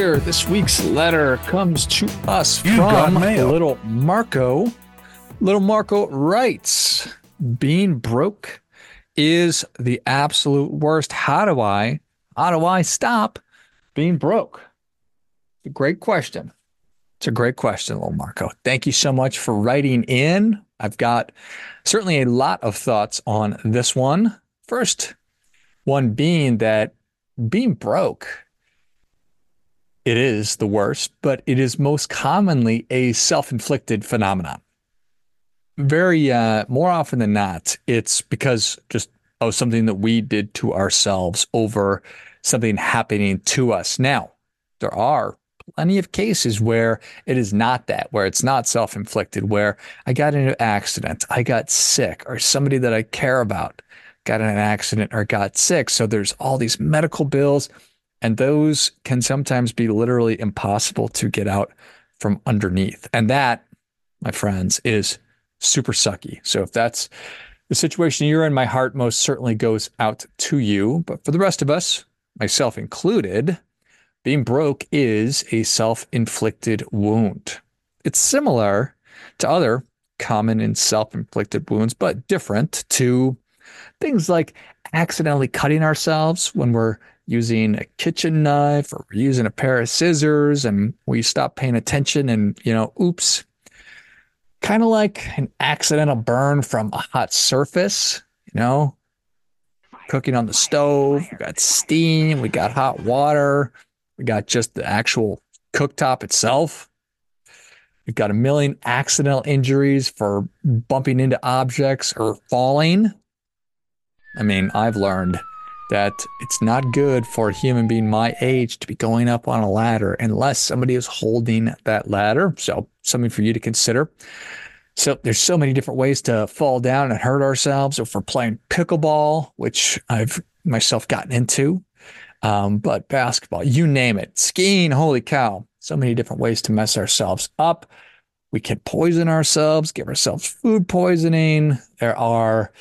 what we've got here. This week's letter comes to us You from little Marco. Little Marco writes, being broke is the absolute worst. How do I, how do I stop being broke? A great question. It's a great question, little Marco. Thank you so much for writing in. I've got certainly a lot of thoughts on this one. First, one being that being broke, it is the worst, but it is most commonly a self inflicted phenomenon. Very, uh, more often than not, it's because just of something that we did to ourselves over something happening to us. Now, there are plenty of cases where it is not that, where it's not self inflicted, where I got into an accident, I got sick, or somebody that I care about got in an accident or got sick. So there's all these medical bills, and those can sometimes be literally impossible to get out from underneath. And that, my friends, is super sucky. So if that's the situation you're in, my heart most certainly goes out to you. But for the rest of us, myself included, being broke is a self inflicted wound. It's similar to other common and self inflicted wounds, but different to things like accidentally cutting ourselves when we're using a kitchen knife or using a pair of scissors and we stop paying attention and, you know, oops. Kind of like an accidental burn from a hot surface, you know, cooking on the stove. We got steam, we got hot water, we got just the actual cooktop itself. We've got a million accidental injuries for bumping into objects or falling. I mean, I've learned that it's not good for a human being my age to be going up on a ladder unless somebody is holding that ladder. So, something for you to consider. So, there's so many different ways to fall down and hurt ourselves. If we're playing pickleball, which I've myself gotten into, um, but basketball, you name it, skiing, holy cow, so many different ways to mess ourselves up. We can poison ourselves, give ourselves food poisoning. There are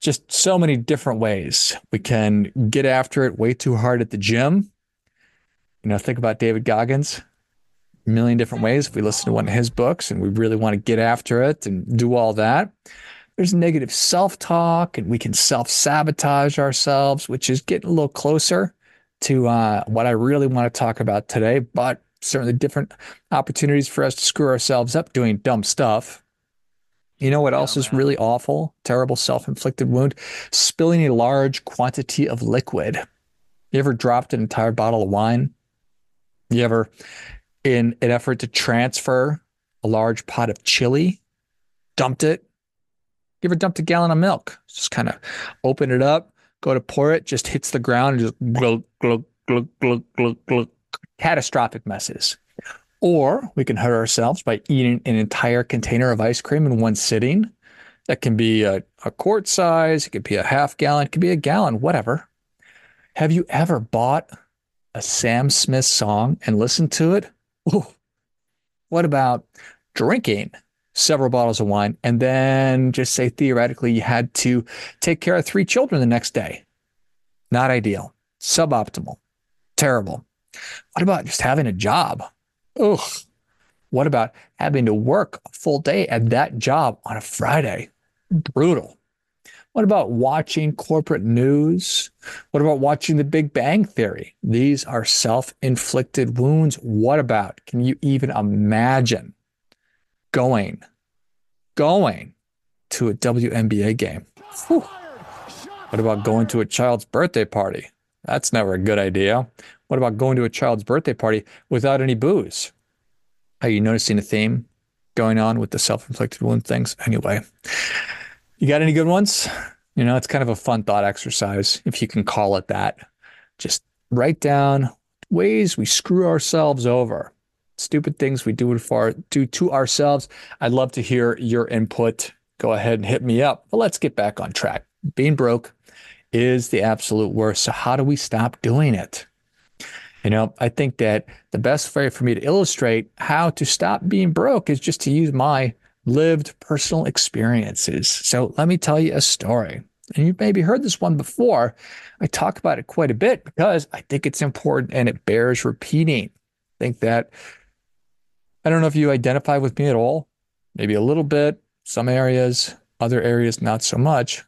just so many different ways we can get after it way too hard at the gym. You know, think about David Goggins, a million different ways. If we listen to one of his books and we really want to get after it and do all that, there's negative self talk and we can self sabotage ourselves, which is getting a little closer to uh, what I really want to talk about today, but certainly different opportunities for us to screw ourselves up doing dumb stuff. You know what else is really awful? Terrible self inflicted wound? Spilling a large quantity of liquid. You ever dropped an entire bottle of wine? You ever, in an effort to transfer a large pot of chili, dumped it? You ever dumped a gallon of milk? Just kind of open it up, go to pour it, just hits the ground and just glug, glug, glug, glug, glug, glug. Catastrophic messes. Or we can hurt ourselves by eating an entire container of ice cream in one sitting. That can be a, a quart size, it could be a half gallon, it could be a gallon, whatever. Have you ever bought a Sam Smith song and listened to it? Ooh. What about drinking several bottles of wine and then just say theoretically you had to take care of three children the next day? Not ideal, suboptimal, terrible. What about just having a job? Ugh. What about having to work a full day at that job on a Friday? Brutal. What about watching corporate news? What about watching the Big Bang Theory? These are self inflicted wounds. What about, can you even imagine going, going to a WNBA game? Whew. What about going to a child's birthday party? That's never a good idea. What about going to a child's birthday party without any booze? Are you noticing a theme going on with the self inflicted wound things? Anyway, you got any good ones? You know, it's kind of a fun thought exercise, if you can call it that. Just write down ways we screw ourselves over, stupid things we do, for, do to ourselves. I'd love to hear your input. Go ahead and hit me up. But let's get back on track. Being broke is the absolute worst. So, how do we stop doing it? You know, I think that the best way for me to illustrate how to stop being broke is just to use my lived personal experiences. So let me tell you a story. And you've maybe heard this one before. I talk about it quite a bit because I think it's important and it bears repeating. I think that I don't know if you identify with me at all, maybe a little bit, some areas, other areas, not so much.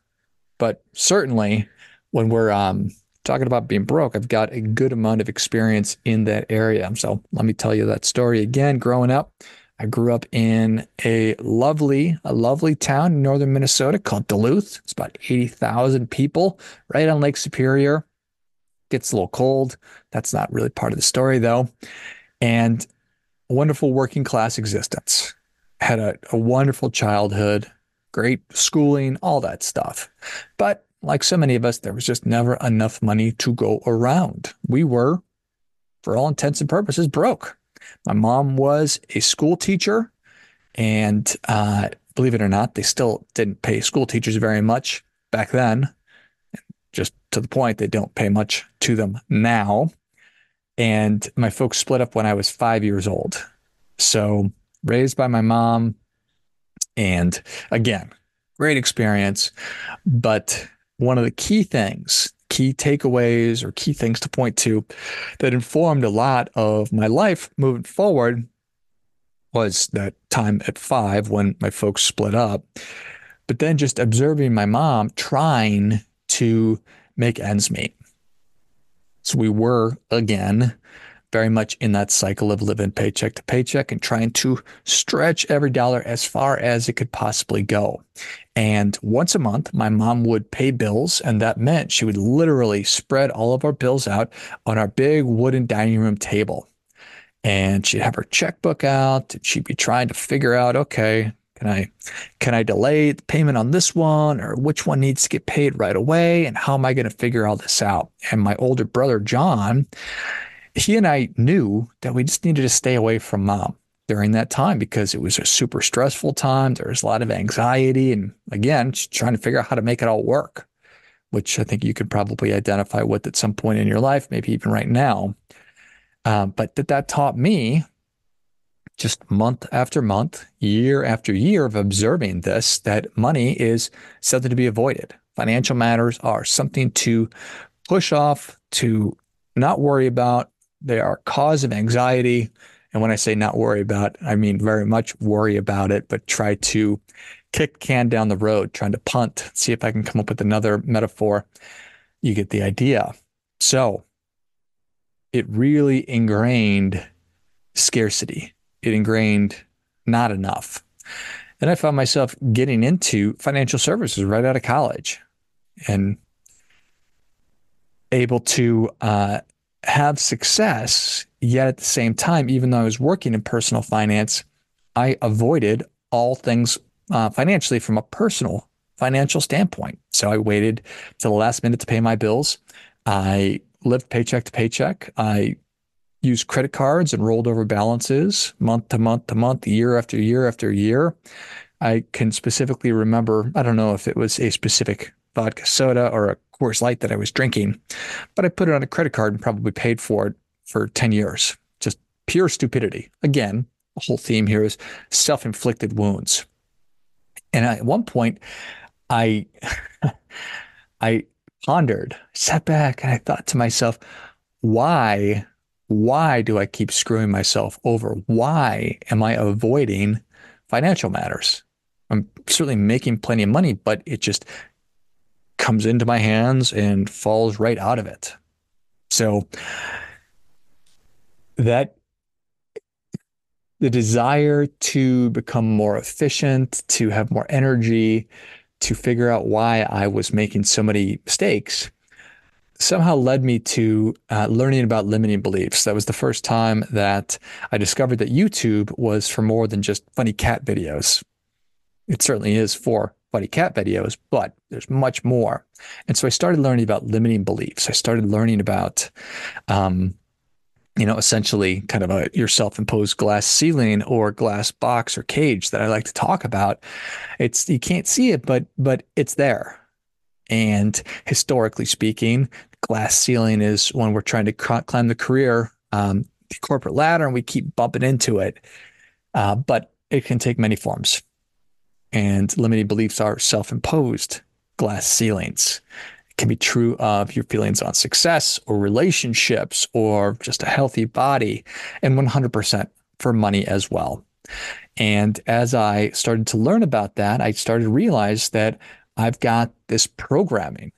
But certainly when we're um, talking about being broke, I've got a good amount of experience in that area. So let me tell you that story again. Growing up, I grew up in a lovely, a lovely town in northern Minnesota called Duluth. It's about 80,000 people right on Lake Superior. Gets a little cold. That's not really part of the story though. And a wonderful working class existence. Had a, a wonderful childhood, great schooling, all that stuff. But like so many of us, there was just never enough money to go around. We were, for all intents and purposes, broke. My mom was a school teacher, and uh, believe it or not, they still didn't pay school teachers very much back then. Just to the point, they don't pay much to them now. And my folks split up when I was five years old. So raised by my mom, and again, great experience. But one of the key things key takeaways or key things to point to that informed a lot of my life moving forward was that time at five when my folks split up. But then just observing my mom trying to make ends meet. So we were again very much in that cycle of living paycheck to paycheck and trying to stretch every dollar as far as it could possibly go. And once a month, my mom would pay bills, and that meant she would literally spread all of our bills out on our big wooden dining room table. And she'd have her checkbook out, and she'd be trying to figure out, okay, can I can I delay the payment on this one or which one needs to get paid right away and how am I going to figure all this out? And my older brother John, he and I knew that we just needed to stay away from mom during that time because it was a super stressful time. There was a lot of anxiety. And again, trying to figure out how to make it all work, which I think you could probably identify with at some point in your life, maybe even right now. Um, but that, that taught me just month after month, year after year of observing this, that money is something to be avoided. Financial matters are something to push off, to not worry about, they are cause of anxiety. And when I say not worry about, I mean very much worry about it, but try to kick can down the road, trying to punt, see if I can come up with another metaphor. You get the idea. So it really ingrained scarcity. It ingrained not enough. And I found myself getting into financial services right out of college and able to uh, have success, yet at the same time, even though I was working in personal finance, I avoided all things uh, financially from a personal financial standpoint. So I waited to the last minute to pay my bills. I lived paycheck to paycheck. I used credit cards and rolled over balances month to month to month, year after year after year. I can specifically remember, I don't know if it was a specific vodka soda or a Coors Light that I was drinking, but I put it on a credit card and probably paid for it for 10 years. Just pure stupidity. Again, the whole theme here is self inflicted wounds. And at one point, I, I pondered, sat back, and I thought to myself, why, why do I keep screwing myself over? Why am I avoiding financial matters? I'm certainly making plenty of money, but it just comes into my hands and falls right out of it. So that the desire to become more efficient, to have more energy, to figure out why I was making so many mistakes somehow led me to uh, learning about limiting beliefs. That was the first time that I discovered that YouTube was for more than just funny cat videos. It certainly is for funny cat videos, but there's much more. And so I started learning about limiting beliefs. I started learning about, um, you know, essentially kind of a your self-imposed glass ceiling or glass box or cage that I like to talk about. It's you can't see it, but but it's there. And historically speaking, glass ceiling is when we're trying to climb the career, um, the corporate ladder, and we keep bumping into it. Uh, but it can take many forms and limiting beliefs are self imposed glass ceilings. It can be true of your feelings on success or relationships or just a healthy body, and 100% for money as well. And as I started to learn about that, I started to realize that I've got this programming.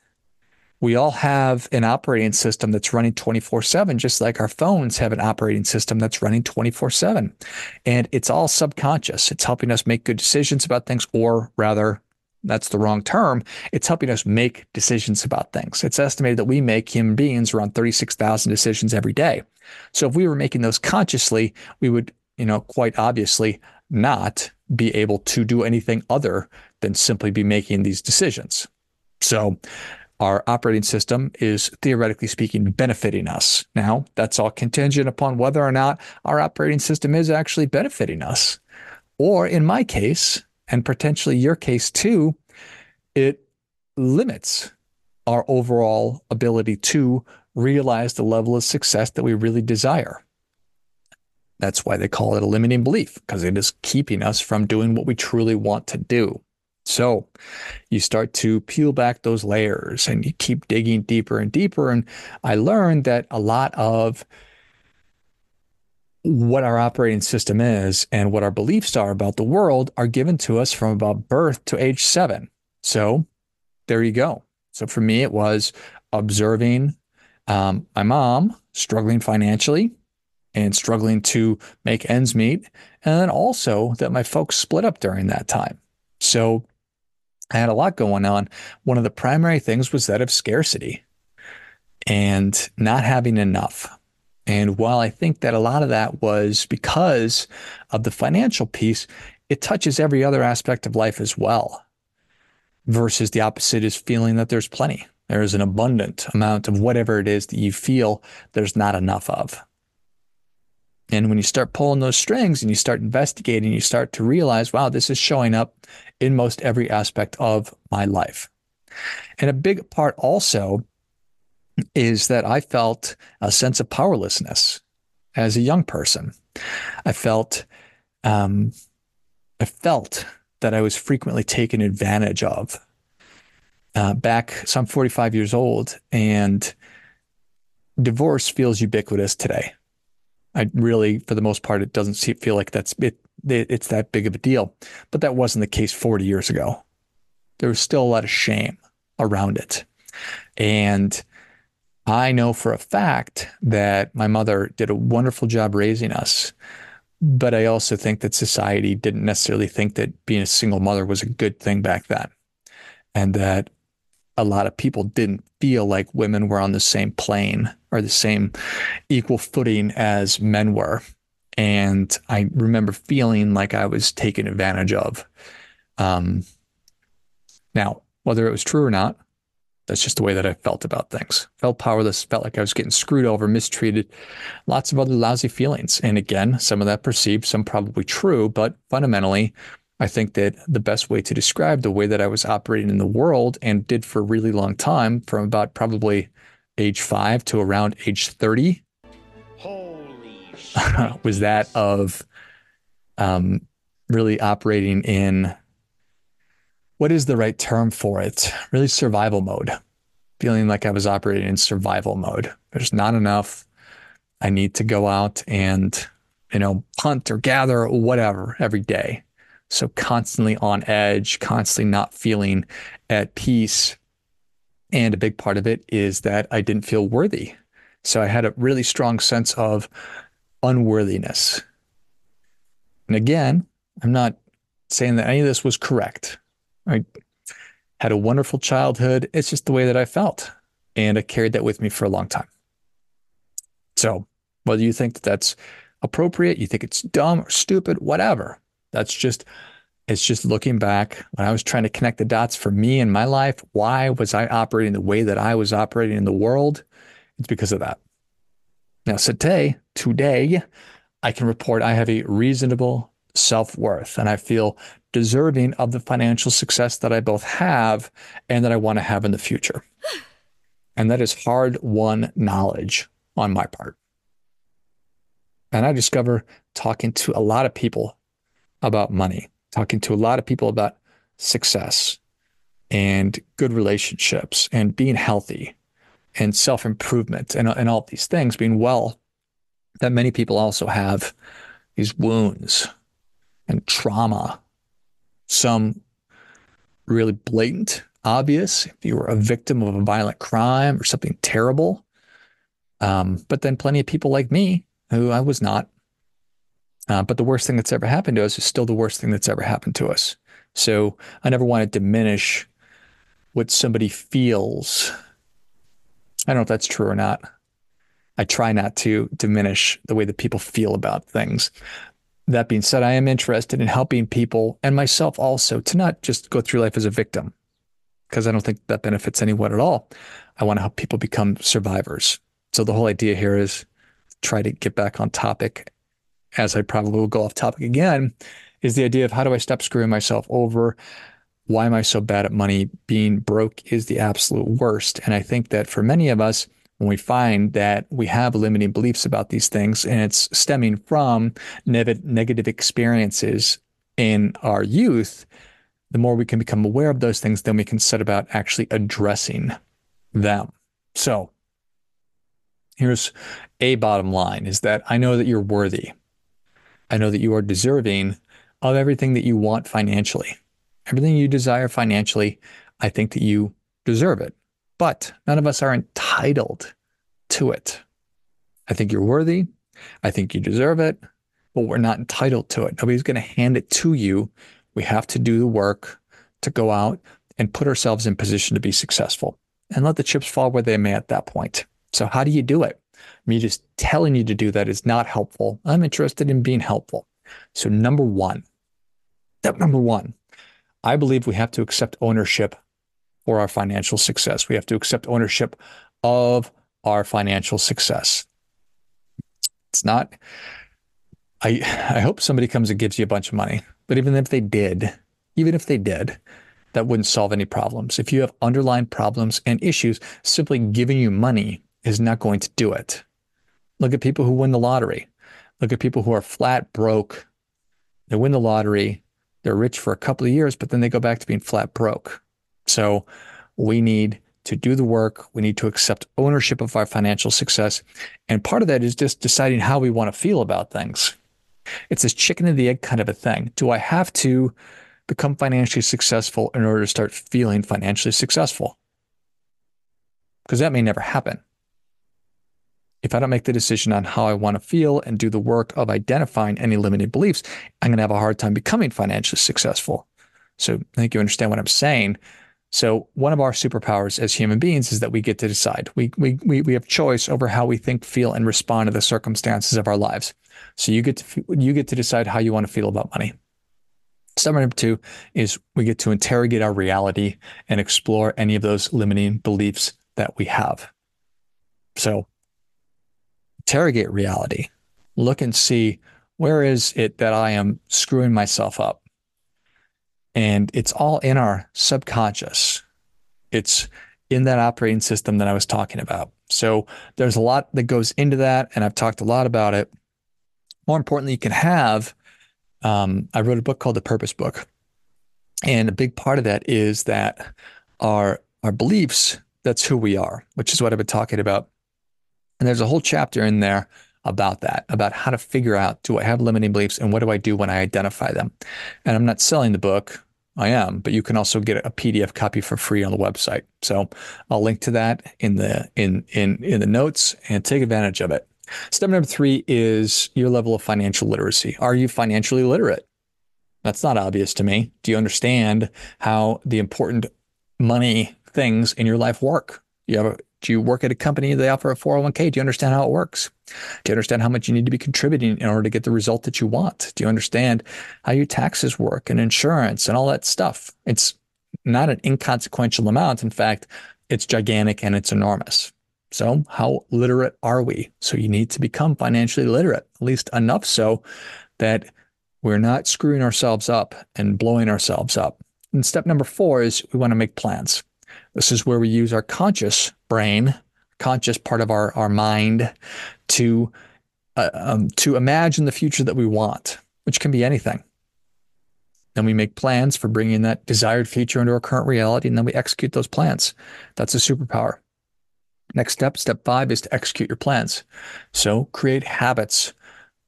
We all have an operating system that's running 24 7, just like our phones have an operating system that's running 24 7. And it's all subconscious. It's helping us make good decisions about things, or rather, that's the wrong term. It's helping us make decisions about things. It's estimated that we make human beings around 36,000 decisions every day. So if we were making those consciously, we would, you know, quite obviously not be able to do anything other than simply be making these decisions. So our operating system is theoretically speaking benefiting us. Now, that's all contingent upon whether or not our operating system is actually benefiting us. Or in my case, and potentially your case too, it limits our overall ability to realize the level of success that we really desire. That's why they call it a limiting belief, because it is keeping us from doing what we truly want to do. So you start to peel back those layers and you keep digging deeper and deeper. And I learned that a lot of what our operating system is and what our beliefs are about the world are given to us from about birth to age seven. So there you go. So for me, it was observing um, my mom struggling financially and struggling to make ends meet. And then also that my folks split up during that time. So I had a lot going on. One of the primary things was that of scarcity and not having enough. And while I think that a lot of that was because of the financial piece, it touches every other aspect of life as well. Versus the opposite is feeling that there's plenty. There is an abundant amount of whatever it is that you feel there's not enough of. And when you start pulling those strings and you start investigating, you start to realize, wow, this is showing up in most every aspect of my life. And a big part also is that I felt a sense of powerlessness as a young person. I felt, um, I felt that I was frequently taken advantage of. Uh, back, so I'm 45 years old, and divorce feels ubiquitous today. I really, for the most part, it doesn't feel like that's it, it, It's that big of a deal, but that wasn't the case 40 years ago. There was still a lot of shame around it, and I know for a fact that my mother did a wonderful job raising us, but I also think that society didn't necessarily think that being a single mother was a good thing back then, and that a lot of people didn't feel like women were on the same plane or the same equal footing as men were. And I remember feeling like I was taken advantage of. Um, now, whether it was true or not, that's just the way that I felt about things. Felt powerless, felt like I was getting screwed over, mistreated, lots of other lousy feelings. And again, some of that perceived, some probably true, but fundamentally, I think that the best way to describe the way that I was operating in the world and did for a really long time, from about probably age five to around age 30, was that of um, really operating in what is the right term for it? Really survival mode. Feeling like I was operating in survival mode. There's not enough. I need to go out and, you know, hunt or gather or whatever every day. So constantly on edge, constantly not feeling at peace. And a big part of it is that I didn't feel worthy. So I had a really strong sense of unworthiness. And again, I'm not saying that any of this was correct. I had a wonderful childhood. It's just the way that I felt. And I carried that with me for a long time. So whether you think that that's appropriate, you think it's dumb or stupid, whatever, that's just it's just looking back when I was trying to connect the dots for me in my life. Why was I operating the way that I was operating in the world? It's because of that. Now, today, today, I can report I have a reasonable self worth and I feel deserving of the financial success that I both have and that I want to have in the future. And that is hard won knowledge on my part. And I discover talking to a lot of people about money, talking to a lot of people about success, and good relationships and being healthy and self improvement and, and all these things, being well, that many people also have these wounds and trauma, some really blatant, obvious, if you were a victim of a violent crime or something terrible. Um, but then plenty of people like me who I was not. Uh, but the worst thing that's ever happened to us is still the worst thing that's ever happened to us. So I never want to diminish what somebody feels. I don't know if that's true or not. I try not to diminish the way that people feel about things. That being said, I am interested in helping people and myself also to not just go through life as a victim, because I don't think that benefits anyone at all. I want to help people become survivors. So the whole idea here is try to get back on topic, as I probably will go off topic again, is the idea of how do I stop screwing myself over? Why am I so bad at money? Being broke is the absolute worst. And I think that for many of us, when we find that we have limiting beliefs about these things and it's stemming from ne- negative experiences in our youth, the more we can become aware of those things, then we can set about actually addressing them. So here's a bottom line is that I know that you're worthy. I know that you are deserving of everything that you want financially. Everything you desire financially, I think that you deserve it. But none of us are entitled to it. I think you're worthy. I think you deserve it, but we're not entitled to it. Nobody's going to hand it to you. We have to do the work to go out and put ourselves in position to be successful and let the chips fall where they may at that point. So, how do you do it? Me just telling you to do that is not helpful. I'm interested in being helpful. So, number one, step number one, I believe we have to accept ownership for our financial success. We have to accept ownership of our financial success. It's not, I, I hope somebody comes and gives you a bunch of money, but even if they did, even if they did, that wouldn't solve any problems. If you have underlying problems and issues, simply giving you money is not going to do it. Look at people who win the lottery. Look at people who are flat broke. They win the lottery, they're rich for a couple of years, but then they go back to being flat broke. So we need to do the work. We need to accept ownership of our financial success. And part of that is just deciding how we want to feel about things. It's this chicken and the egg kind of a thing. Do I have to become financially successful in order to start feeling financially successful? Because that may never happen. If I don't make the decision on how I want to feel and do the work of identifying any limiting beliefs, I'm going to have a hard time becoming financially successful. So I think you understand what I'm saying. So one of our superpowers as human beings is that we get to decide. We, we, we, we have choice over how we think, feel, and respond to the circumstances of our lives. So you get to, you get to decide how you want to feel about money. Step number two is we get to interrogate our reality and explore any of those limiting beliefs that we have. So interrogate reality, look and see where is it that I am screwing myself up? And it's all in our subconscious. It's in that operating system that I was talking about. So there's a lot that goes into that, and I've talked a lot about it. More importantly, you can have. Um, I wrote a book called The Purpose Book, and a big part of that is that our our beliefs. That's who we are, which is what I've been talking about and there's a whole chapter in there about that, about how to figure out do I have limiting beliefs and what do I do when I identify them? And I'm not selling the book. I am, but you can also get a PDF copy for free on the website. So I'll link to that in the in in in the notes and take advantage of it. Step number three is your level of financial literacy. Are you financially literate? That's not obvious to me. Do you understand how the important money things in your life work? You have a do you work at a company they offer a 401k? Do you understand how it works? Do you understand how much you need to be contributing in order to get the result that you want? Do you understand how your taxes work and insurance and all that stuff? It's not an inconsequential amount. In fact, it's gigantic and it's enormous. So, how literate are we? So, you need to become financially literate, at least enough so that we're not screwing ourselves up and blowing ourselves up. And step number four is we want to make plans. This is where we use our conscious brain, conscious part of our, our mind, to uh, um, to imagine the future that we want, which can be anything. Then we make plans for bringing that desired future into our current reality, and then we execute those plans. That's a superpower. Next step, step five, is to execute your plans. So create habits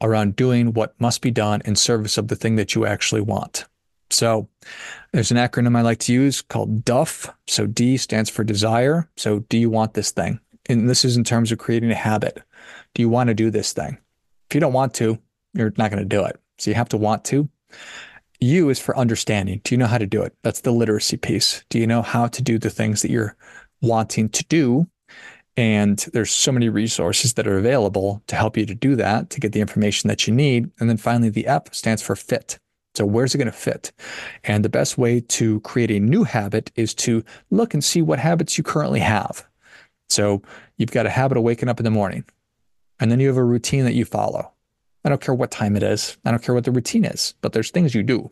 around doing what must be done in service of the thing that you actually want. So there's an acronym I like to use called DUF. So D stands for desire. So do you want this thing? And this is in terms of creating a habit. Do you want to do this thing? If you don't want to, you're not going to do it. So you have to want to. U is for understanding. Do you know how to do it? That's the literacy piece. Do you know how to do the things that you're wanting to do? And there's so many resources that are available to help you to do that, to get the information that you need. And then finally, the F stands for fit. So where's it going to fit? And the best way to create a new habit is to look and see what habits you currently have. So you've got a habit of waking up in the morning, and then you have a routine that you follow. I don't care what time it is. I don't care what the routine is, but there's things you do.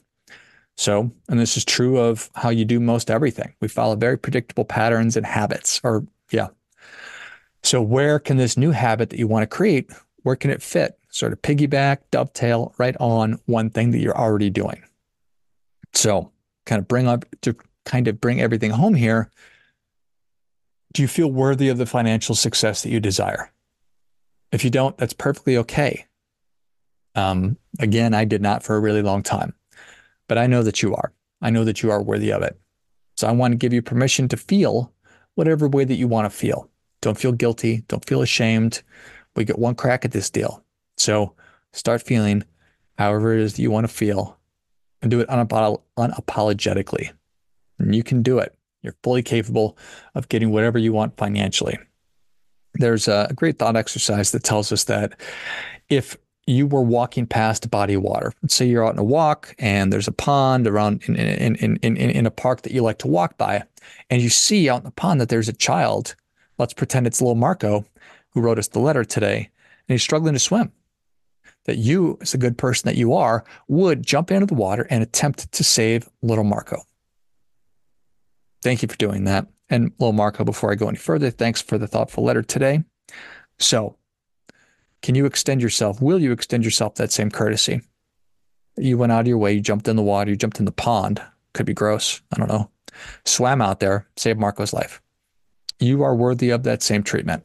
So, and this is true of how you do most everything. We follow very predictable patterns and habits, or yeah. So, where can this new habit that you want to create, where can it fit? Sort of piggyback, dovetail right on one thing that you're already doing. So, kind of bring up to kind of bring everything home here. Do you feel worthy of the financial success that you desire? If you don't, that's perfectly okay. Um, again, I did not for a really long time, but I know that you are. I know that you are worthy of it. So I want to give you permission to feel whatever way that you want to feel. Don't feel guilty. Don't feel ashamed. We get one crack at this deal. So start feeling however it is that you want to feel and do it unap- unapologetically. And you can do it. You're fully capable of getting whatever you want financially. There's a great thought exercise that tells us that if you were walking past a body of water. Let's say you're out on a walk and there's a pond around in, in, in, in, in a park that you like to walk by, and you see out in the pond that there's a child. Let's pretend it's little Marco who wrote us the letter today, and he's struggling to swim. That you, as a good person that you are, would jump into the water and attempt to save little Marco. Thank you for doing that. And little Marco, before I go any further, thanks for the thoughtful letter today. So, can you extend yourself? Will you extend yourself that same courtesy? You went out of your way, you jumped in the water, you jumped in the pond. Could be gross. I don't know. Swam out there, saved Marco's life. You are worthy of that same treatment.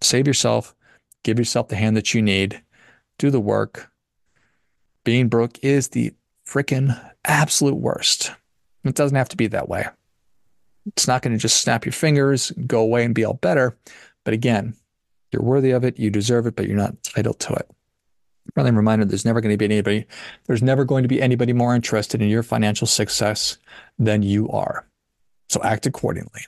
Save yourself, give yourself the hand that you need, do the work. Being broke is the freaking absolute worst. It doesn't have to be that way. It's not going to just snap your fingers, go away, and be all better. But again, you're worthy of it. You deserve it, but you're not entitled to it. Friendly reminder: There's never going to be anybody. There's never going to be anybody more interested in your financial success than you are. So act accordingly.